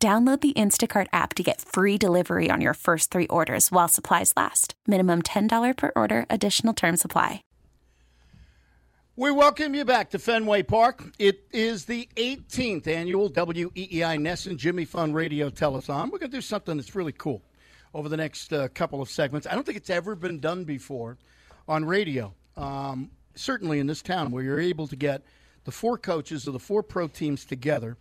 Download the Instacart app to get free delivery on your first three orders while supplies last. Minimum $10 per order, additional term supply. We welcome you back to Fenway Park. It is the 18th annual WEEI NESN Jimmy Fund Radio Telethon. We're going to do something that's really cool over the next uh, couple of segments. I don't think it's ever been done before on radio, um, certainly in this town, where you're able to get the four coaches of the four pro teams together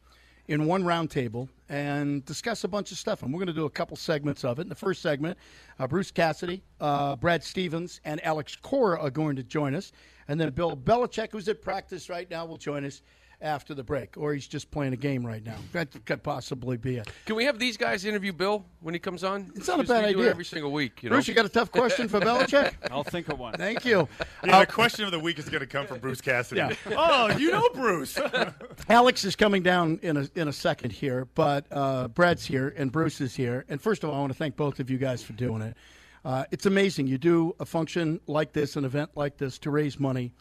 in one roundtable and discuss a bunch of stuff. And we're going to do a couple segments of it. In the first segment, uh, Bruce Cassidy, uh, Brad Stevens, and Alex Cora are going to join us. And then Bill Belichick, who's at practice right now, will join us after the break, or he's just playing a game right now. That could possibly be it. Can we have these guys interview Bill when he comes on? It's not a bad we do it idea. every single week. You Bruce, know? you got a tough question for Belichick? I'll think of one. Thank you. Yeah, Uh, the question of the week is going to come from Bruce Cassidy. Yeah. Oh, you know Bruce. Alex is coming down in a in a second here, but uh, Brad's here and Bruce is here. And first of all, I want to thank both of you guys for doing it. Uh, it's amazing you do a function like this, an event like this, to raise money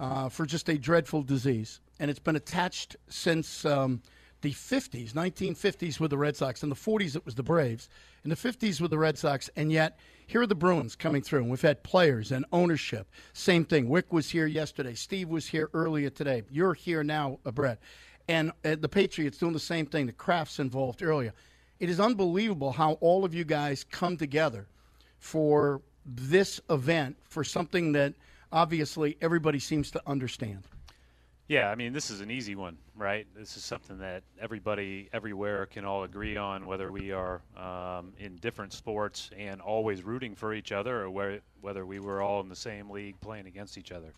uh, for just a dreadful disease, and it's been attached since um, the 50s, 1950s with the Red Sox. In the 40s, it was the Braves. In the 50s, with the Red Sox, and yet here are the Bruins coming through. And we've had players and ownership. Same thing. Wyc was here yesterday. Steve was here earlier today. You're here now, uh, Brett. And uh, the Patriots doing the same thing. The Krafts involved earlier. It is unbelievable how all of you guys come together for this event for something that obviously everybody seems to understand. Yeah, I mean, this is an easy one, right? This is something that everybody everywhere can all agree on, whether we are um, in different sports and always rooting for each other, or where, whether we were all in the same league playing against each other.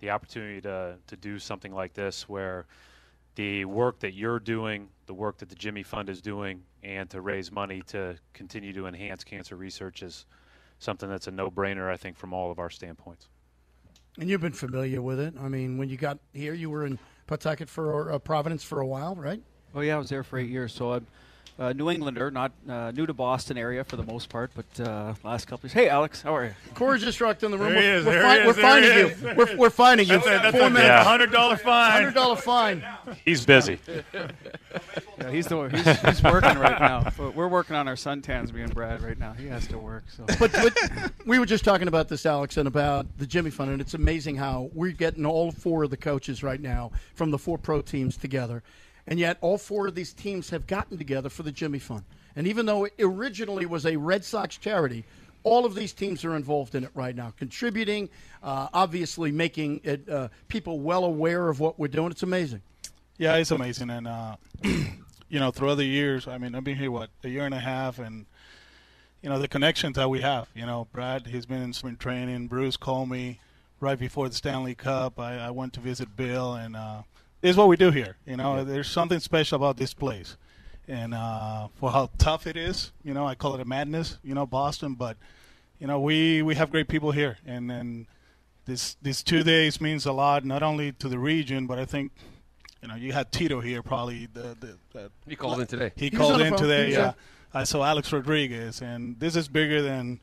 The opportunity to, to do something like this, where the work that you're doing, the work that the Jimmy Fund is doing, and to raise money to continue to enhance cancer research is something that's a no brainer, I think, from all of our standpoints. And you've been familiar with it. I mean, when you got here, you were in Pawtucket for uh, Providence for a while, right? Oh yeah, I was there for eight years. So I'm a New Englander, not uh, new to Boston area for the most part, but uh, last couple years. Hey, Alex, how are you? Cora just walked in the room. There he we're, is, we're, there fi- he is, we're there finding he you. We're, we're finding you. That's a, that's Four minutes. Yeah. hundred dollar fine. Hundred dollar fine. He's busy. Yeah, he's the he's, he's working right now. But We're working on our suntans, me and Brad, right now. He has to work. So But, but we were just talking about this, Alex, and about the Jimmy Fund, and it's amazing how we're getting all four of the coaches right now from the four pro teams together, and yet all four of these teams have gotten together for the Jimmy Fund. And even though it originally was a Red Sox charity, all of these teams are involved in it right now, contributing, uh, obviously making it uh, people well aware of what we're doing. It's amazing. Yeah, it's amazing, and uh, you know, throughout the years, I mean, I've been here what a year and a half, and you know, the connections that we have. You know, Brad, he's been in spring training. Bruce called me right before the Stanley Cup. I, I went to visit Bill, and uh, is what we do here. You know, there's something special about this place, and uh, for how tough it is. You know, I call it a madness. You know, Boston, but you know, we we have great people here, and and this these two days means a lot, not only to the region, but I think you know, you had Tito here probably. The, the, the He called in today. He He's called in phone. today. Yeah, on. I saw Alex Rodriguez, and this is bigger than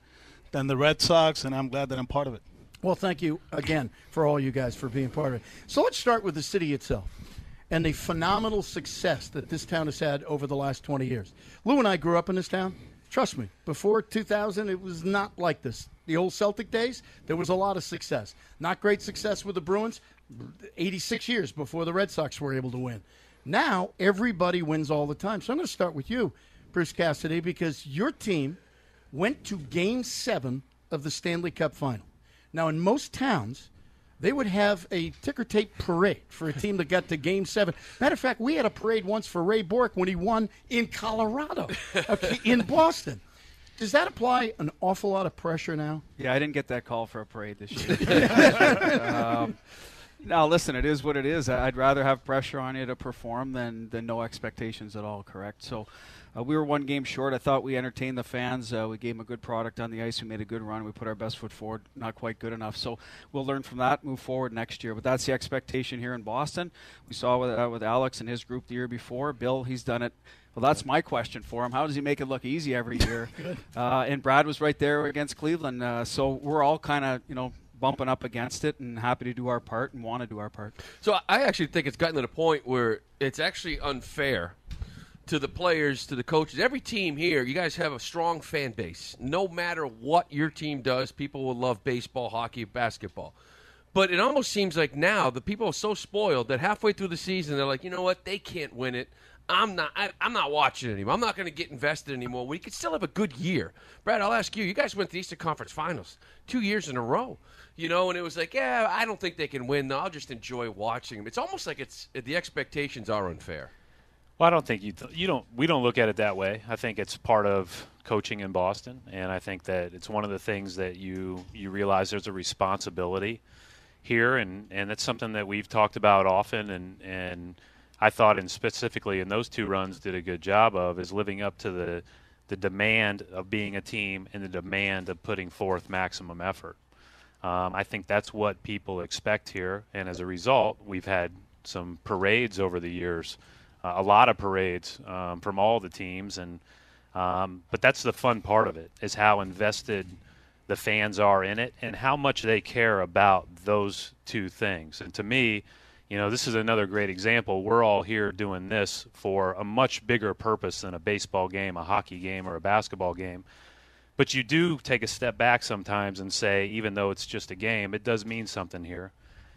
than the Red Sox, and I'm glad that I'm part of it. Well, thank you again for all you guys for being part of it. So let's start with the city itself and the phenomenal success that this town has had over the last 20 years. Lou and I grew up in this town. Trust me, before 2000, it was not like this. The old Celtic days, there was a lot of success. Not great success with the Bruins, 86 years before the Red Sox were able to win. Now, everybody wins all the time. So I'm going to start with you, Bruce Cassidy, because your team went to game seven of the Stanley Cup final. Now, in most towns, they would have a ticker tape parade for a team that got to game seven. Matter of fact, we had a parade once for Ray Bourque when he won in Colorado, okay, in Boston. Does that apply an awful lot of pressure now? yeah, I didn't get that call for a parade this year. um, Now, listen, it is what it is. I'd rather have pressure on you to perform than, than no expectations at all, correct? So uh, we were one game short. I thought we entertained the fans. Uh, we gave them a good product on the ice. We made a good run. We put our best foot forward. Not quite good enough. So we'll learn from that, move forward next year. But that's the expectation here in Boston. We saw with, uh, with Alex and his group the year before. Bill, he's done it well, that's my question for him. How does he make it look easy every year? uh, and Brad was right there against Cleveland. Uh, so we're all kind of, you know, bumping up against it and happy to do our part and want to do our part. So I actually think it's gotten to the point where it's actually unfair to the players, to the coaches. Every team here, you guys have a strong fan base. No matter what your team does, people will love baseball, hockey, basketball. But it almost seems like now the people are so spoiled that halfway through the season they're like, you know what, they can't win it. I'm not. I, am not watching anymore. I'm not going to get invested anymore. We could still have a good year. Brad, I'll ask you. You guys went to the Eastern Conference Finals two years in a row. You know, and it was like, yeah, I don't think they can win. Though. I'll just enjoy watching them. It's almost like it's the expectations are unfair. Well, I don't think you th- you don't we don't look at it that way. I think it's part of coaching in Boston, and I think that it's one of the things that you you realize there's a responsibility here, and and that's something that we've talked about often, and and I thought, and specifically in those two runs, did a good job of is living up to the the demand of being a team and the demand of putting forth maximum effort. Um, I think that's what people expect here, and as a result, we've had some parades over the years, uh, a lot of parades um, from all the teams, and um, but that's the fun part of it is how invested the fans are in it and how much they care about those two things. And to me, you know, this is another great example. We're all here doing this for a much bigger purpose than a baseball game, a hockey game, or a basketball game. But you do take a step back sometimes and say, even though it's just a game, it does mean something here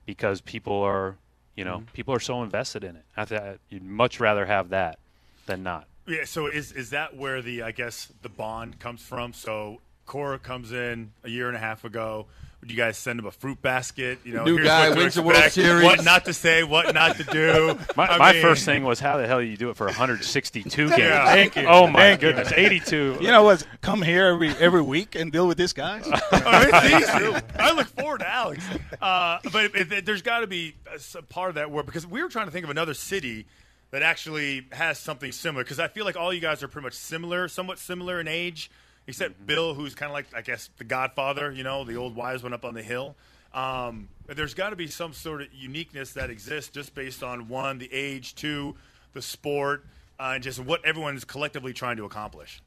because people are, you know, mm-hmm. people are so invested in it. I th- you'd much rather have that than not. Yeah. So is is that where the I guess the bond comes from? So Cora comes in a year and a half ago would you guys send him a fruit basket? You know, new guy wins the World Series. What not to say, what not to do. my, my first thing was, how the hell do you do it for 162 games? Yeah. Thank you. Oh my Thank goodness, you. 82. You know what? Come here every every week and deal with this guy. I, I look forward to Alex, uh, but it, it, there's got to be a part of that where because we were trying to think of another city that actually has something similar because I feel like all you guys are pretty much similar, somewhat similar in age except mm-hmm. Bill, who's kind of like I guess the Godfather. You know, the old wise one up on the hill. Um, there's got to be some sort of uniqueness that exists just based on one, the age, two, the sport, uh, and just what everyone's collectively trying to accomplish.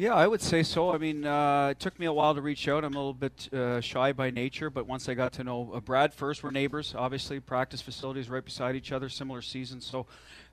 Yeah, I would say so. I mean, uh, it took me a while to reach out. I'm a little bit uh, shy by nature, but once I got to know uh, Brad first, we're neighbors. Obviously, practice facilities right beside each other, similar seasons. So,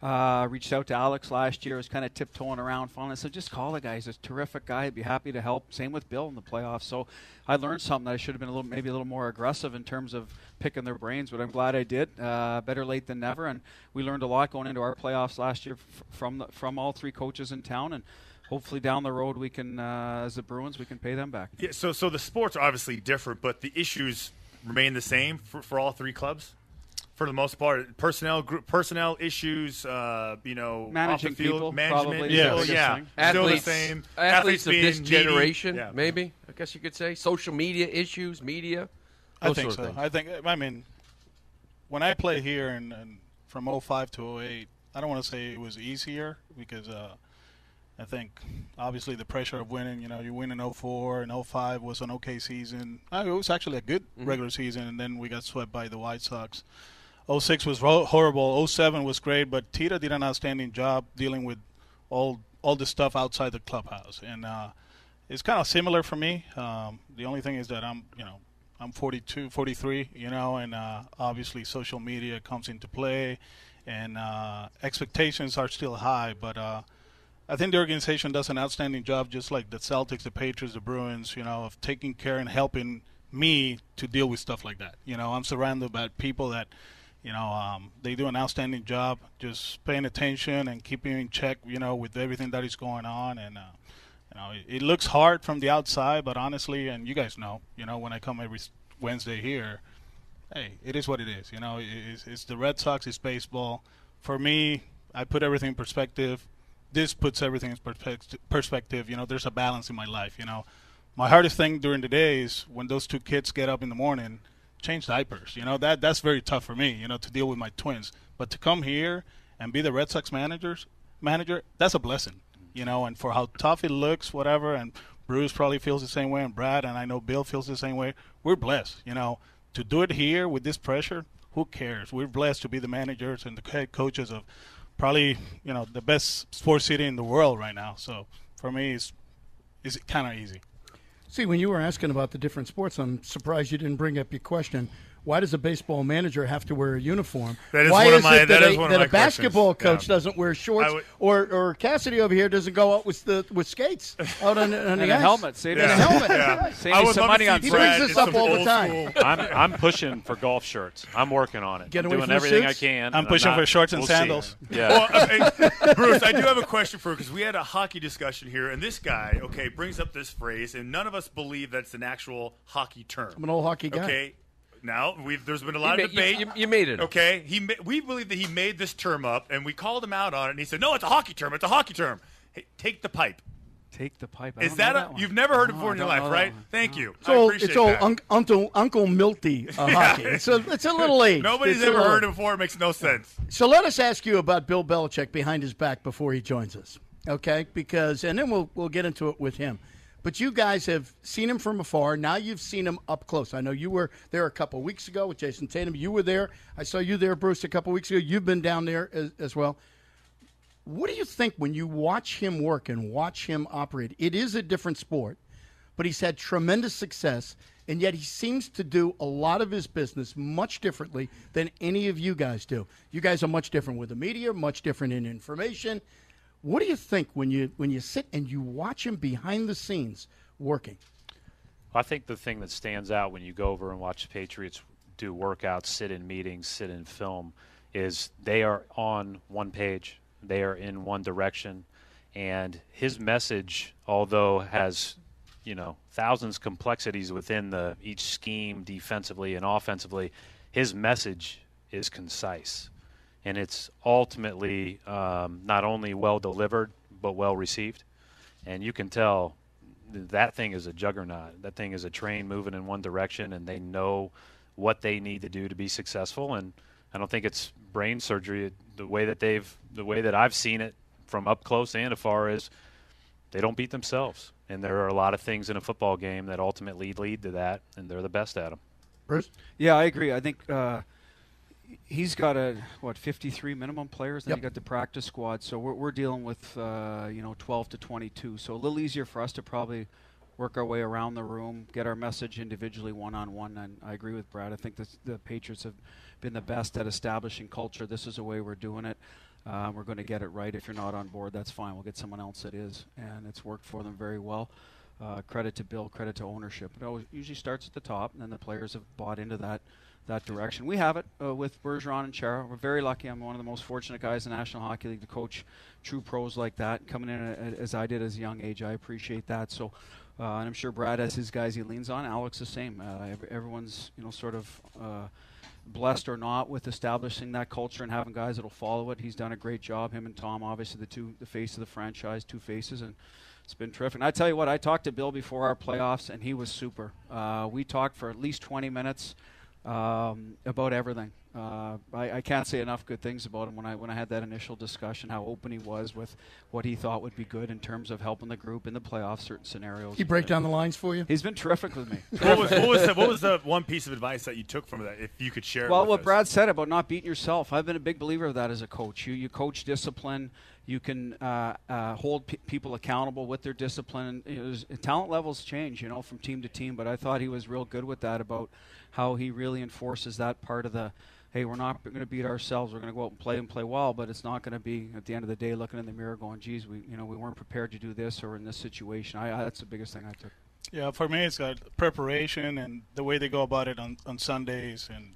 uh, reached out to Alex last year. Was kind of tiptoeing around, finally said, "Just call the guy. He's a terrific guy. I'd be happy to help." Same with Bill in the playoffs. So, I learned something that I should have been a little, maybe a little more aggressive in terms of picking their brains, but I'm glad I did. Uh, better late than never, and we learned a lot going into our playoffs last year f- from the, from all three coaches in town and hopefully down the road we can, uh, as the Bruins, we can pay them back. Yeah. So, so the sports are obviously different, but the issues remain the same for, for all three clubs. For the most part, personnel group, personnel issues, uh, you know, managing off the field, people, management, probably yeah, yeah, athletes, still the same. Athletes, athletes of this needy. generation, yeah. maybe I guess you could say social media issues, media. I think so. I think. I mean, when I played here and, and from 05 to 08, I don't want to say it was easier because uh, I think obviously the pressure of winning, you know, you win in 04 and 05 was an okay season. Uh, it was actually a good mm-hmm. regular season, and then we got swept by the White Sox. 06 was ro- horrible. 07 was great, but Tito did an outstanding job dealing with all all the stuff outside the clubhouse, and uh, it's kind of similar for me. Um, the only thing is that I'm, you know, I'm 42, 43, you know, and uh, obviously social media comes into play, and uh, expectations are still high, but uh, I think the organization does an outstanding job, just like the Celtics, the Patriots, the Bruins, you know, of taking care and helping me to deal with stuff like that. You know, I'm surrounded by people that, you know, um, they do an outstanding job just paying attention and keeping in check, you know, with everything that is going on. And, uh, you know, it, it looks hard from the outside, but honestly, and you guys know, you know, when I come every Wednesday here, hey, it is what it is. You know, it's, it's the Red Sox, it's baseball. For me, I put everything in perspective this puts everything in perspective. You know, there's a balance in my life. You know, my hardest thing during the day is when those two kids get up in the morning change diapers. You know that that's very tough for me. You know to deal with my twins, but to come here and be the Red Sox managers manager, that's a blessing. You know, and for how tough it looks, whatever, and Bruce probably feels the same way, and Brad, and I know Bill feels the same way. We're blessed. You know, to do it here with this pressure, who cares? We're blessed to be the managers and the head coaches of probably you know the best sports city in the world right now. So for me, it's it's kind of easy. See, when you were asking about the different sports, I'm surprised you didn't bring up your question. Why does a baseball manager have to wear a uniform? That is Why one of is my- it that, that is a, one of that my a basketball questions. coach Yeah. doesn't wear shorts, I would- or or Cassidy over here doesn't go out with the with skates out on, on the and ice? a helmet. Save And a some- helmet. Yeah. Save I would some love money to see on. Brad he brings this up all the time. I'm, I'm pushing for golf shirts. I'm working on it. Get I'm away doing from the I suits? can. I'm and pushing not- for shorts and we'll sandals. Yeah. Well, Bruce, I do have a question for you because we had a hockey discussion here, and this guy, okay, brings up this phrase, and none of us believe that's an actual hockey term. I'm an old hockey guy. Okay, now we've there's been a lot You of ma- you- debate. you- you made it. Okay, he ma- we believe that he made this term up, and we called him out on it, and he said, "No, it's a hockey term. It's a hockey term." Hey, take the pipe. Take the pipe. I Is that a that you've never heard it before in your life, right? one. Thank you. It's all it's all un- Uncle Uncle Milty uh, hockey. It's a it's a little age. Nobody's It's ever heard it before. It makes no sense. So let us ask you about Bill Belichick behind his back before he joins us, okay? Because and then we'll we'll get into it with him. But you guys have seen him from afar. Now you've seen him up close. I know you were there a couple weeks ago with Jayson Tatum. You were there. I saw you there, Bruce, a couple weeks ago. You've been down there as, as well. What do you think when you watch him work and watch him operate? It is a different sport, but he's had tremendous success, and yet he seems to do a lot of his business much differently than any of you guys do. You guys are much different with the media, much different in information. What do you think when you when you sit and you watch him behind the scenes working? I think the thing that stands out when you go over and watch the Patriots do workouts, sit in meetings, sit in film, is they are on one page. They are in one direction, and his message, although has you know thousands complexities within the each scheme defensively and offensively, his message is concise, and it's ultimately um, not only well delivered but well received, and you can tell that thing is a juggernaut. That thing is a train moving in one direction, and they know what they need to do to be successful. And I don't think it's brain surgery. The way that they've, the way that I've seen it from up close and afar is they don't beat themselves. And there are a lot of things in a football game that ultimately lead to that, and they're the best at them. Bruce? Yeah, I agree. I think uh, he's got a what 53 minimum players. Then Yep. you got the practice squad. So we're we're dealing with uh, you know 12 to 22. So a little easier for us to probably work our way around the room, get our message individually, one on one. And I agree with Brad. I think the the Patriots have been the best at establishing culture. This is the way we're doing it. Uh, we're going to get it right. If you're not on board, that's fine. We'll get someone else that is, and it's worked for them very well. Uh, credit to Bill, credit to ownership. It always usually starts at the top, and then the players have bought into that that direction. We have it uh, with Bergeron and Chara. We're very lucky. I'm one of the most fortunate guys in the National Hockey League to coach true pros like that. Coming in a, as I did as a young age, I appreciate that. So, uh, and I'm sure Brad has his guys he leans on. Alex the same. Uh, ev- everyone's you know sort of. Uh, blessed or not with establishing that culture and having guys that'll follow it. He's done a great job. Him and Tom, obviously the two, the face of the franchise, two faces, and it's been terrific. And I tell you what, I talked to Bill before our playoffs, and he was super. Uh, we talked for at least 20 minutes um, about everything. Uh, I, I can't say enough good things about him. When I when I had that initial discussion, how open he was with what he thought would be good in terms of helping the group in the playoffs, certain scenarios. He break down the lines for you? He's been terrific with me. What was, what, was the, what was the one piece of advice that you took from that, if you could share it Well, with what us? Brad said about not beating yourself, I've been a big believer of that as a coach. You you coach discipline. You can uh, uh, hold pe people accountable with their discipline. Talent levels change, you know, from team to team. But I thought he was real good with that about how he really enforces that part of the. Hey, we're not going to beat ourselves. We're going to go out and play and play well, but it's not going to be at the end of the day looking in the mirror going, "Geez, we you know we weren't prepared to do this or in this situation." I, I that's the biggest thing I took. Yeah, for me, it's got preparation and the way they go about it on, on Sundays, and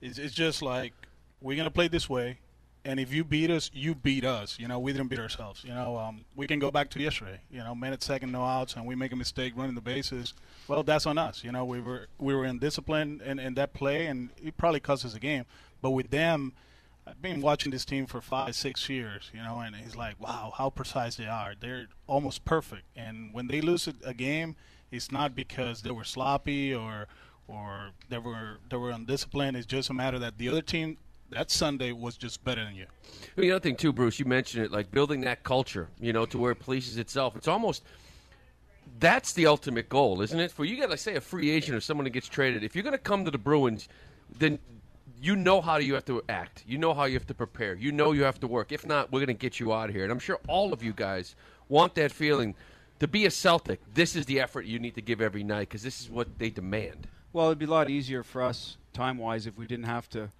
it's, it's just like we're gonna play this way, and if you beat us, you beat us. You know, we didn't beat ourselves. You know, um, we can go back to yesterday. You know, minute second no outs, and we make a mistake running the bases. Well, that's on us. You know, we were we were in discipline in, in that play, and it probably cost us a game. But with them, I've been watching this team for five, six years, you know, and it's like, wow, how precise they are. They're almost perfect. And when they lose a game, it's not because they were sloppy or or they were they were undisciplined. It's just a matter that the other team that Sunday was just better than you. Well, the other thing too, Bruce, you mentioned it, like building that culture, you know, to where it polices itself. It's almost that's the ultimate goal, isn't it? For you got to say a free agent or someone that gets traded. If you're going to come to the Bruins, then you know how you have to act. You know how you have to prepare. You know you have to work. If not, we're going to get you out of here. And I'm sure all of you guys want that feeling. To be a Celtic, this is the effort you need to give every night because this is what they demand. Well, it'd be a lot easier for us time wise if we didn't have to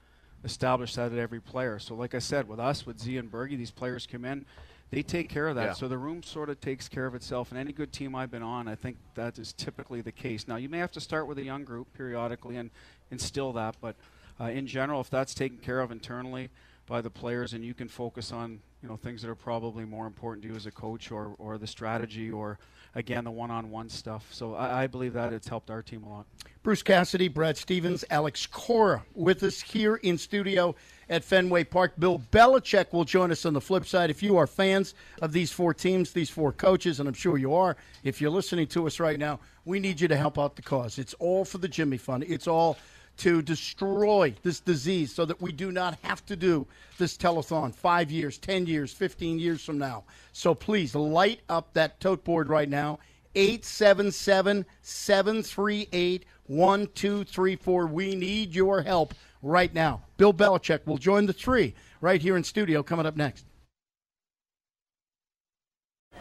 establish that at every player. So, like I said, with us, with Z and Bergie, these players come in, they take care of that. Yeah. So the room sort of takes care of itself. And any good team I've been on, I think that is typically the case. Now, you may have to start with a young group periodically and instill that, but uh, in general, if that's taken care of internally by the players, and you can focus on you know things that are probably more important to you as a coach, or or the strategy, or again the one-on-one stuff. So I, I believe that it's helped our team a lot. Bruce Cassidy, Brad Stevens, Alex Cora with us here in studio at Fenway Park. Bill Belichick will join us on the flip side. If you are fans of these four teams, these four coaches, and I'm sure you are, if you're listening to us right now, we need you to help out the cause. It's all for the Jimmy Fund. It's all to destroy this disease so that we do not have to do this telethon five years, 10 years, 15 years from now. So please light up that tote board right now. 877 738 1234. We need your help right now. Bill Belichick will join the three right here in studio coming up next.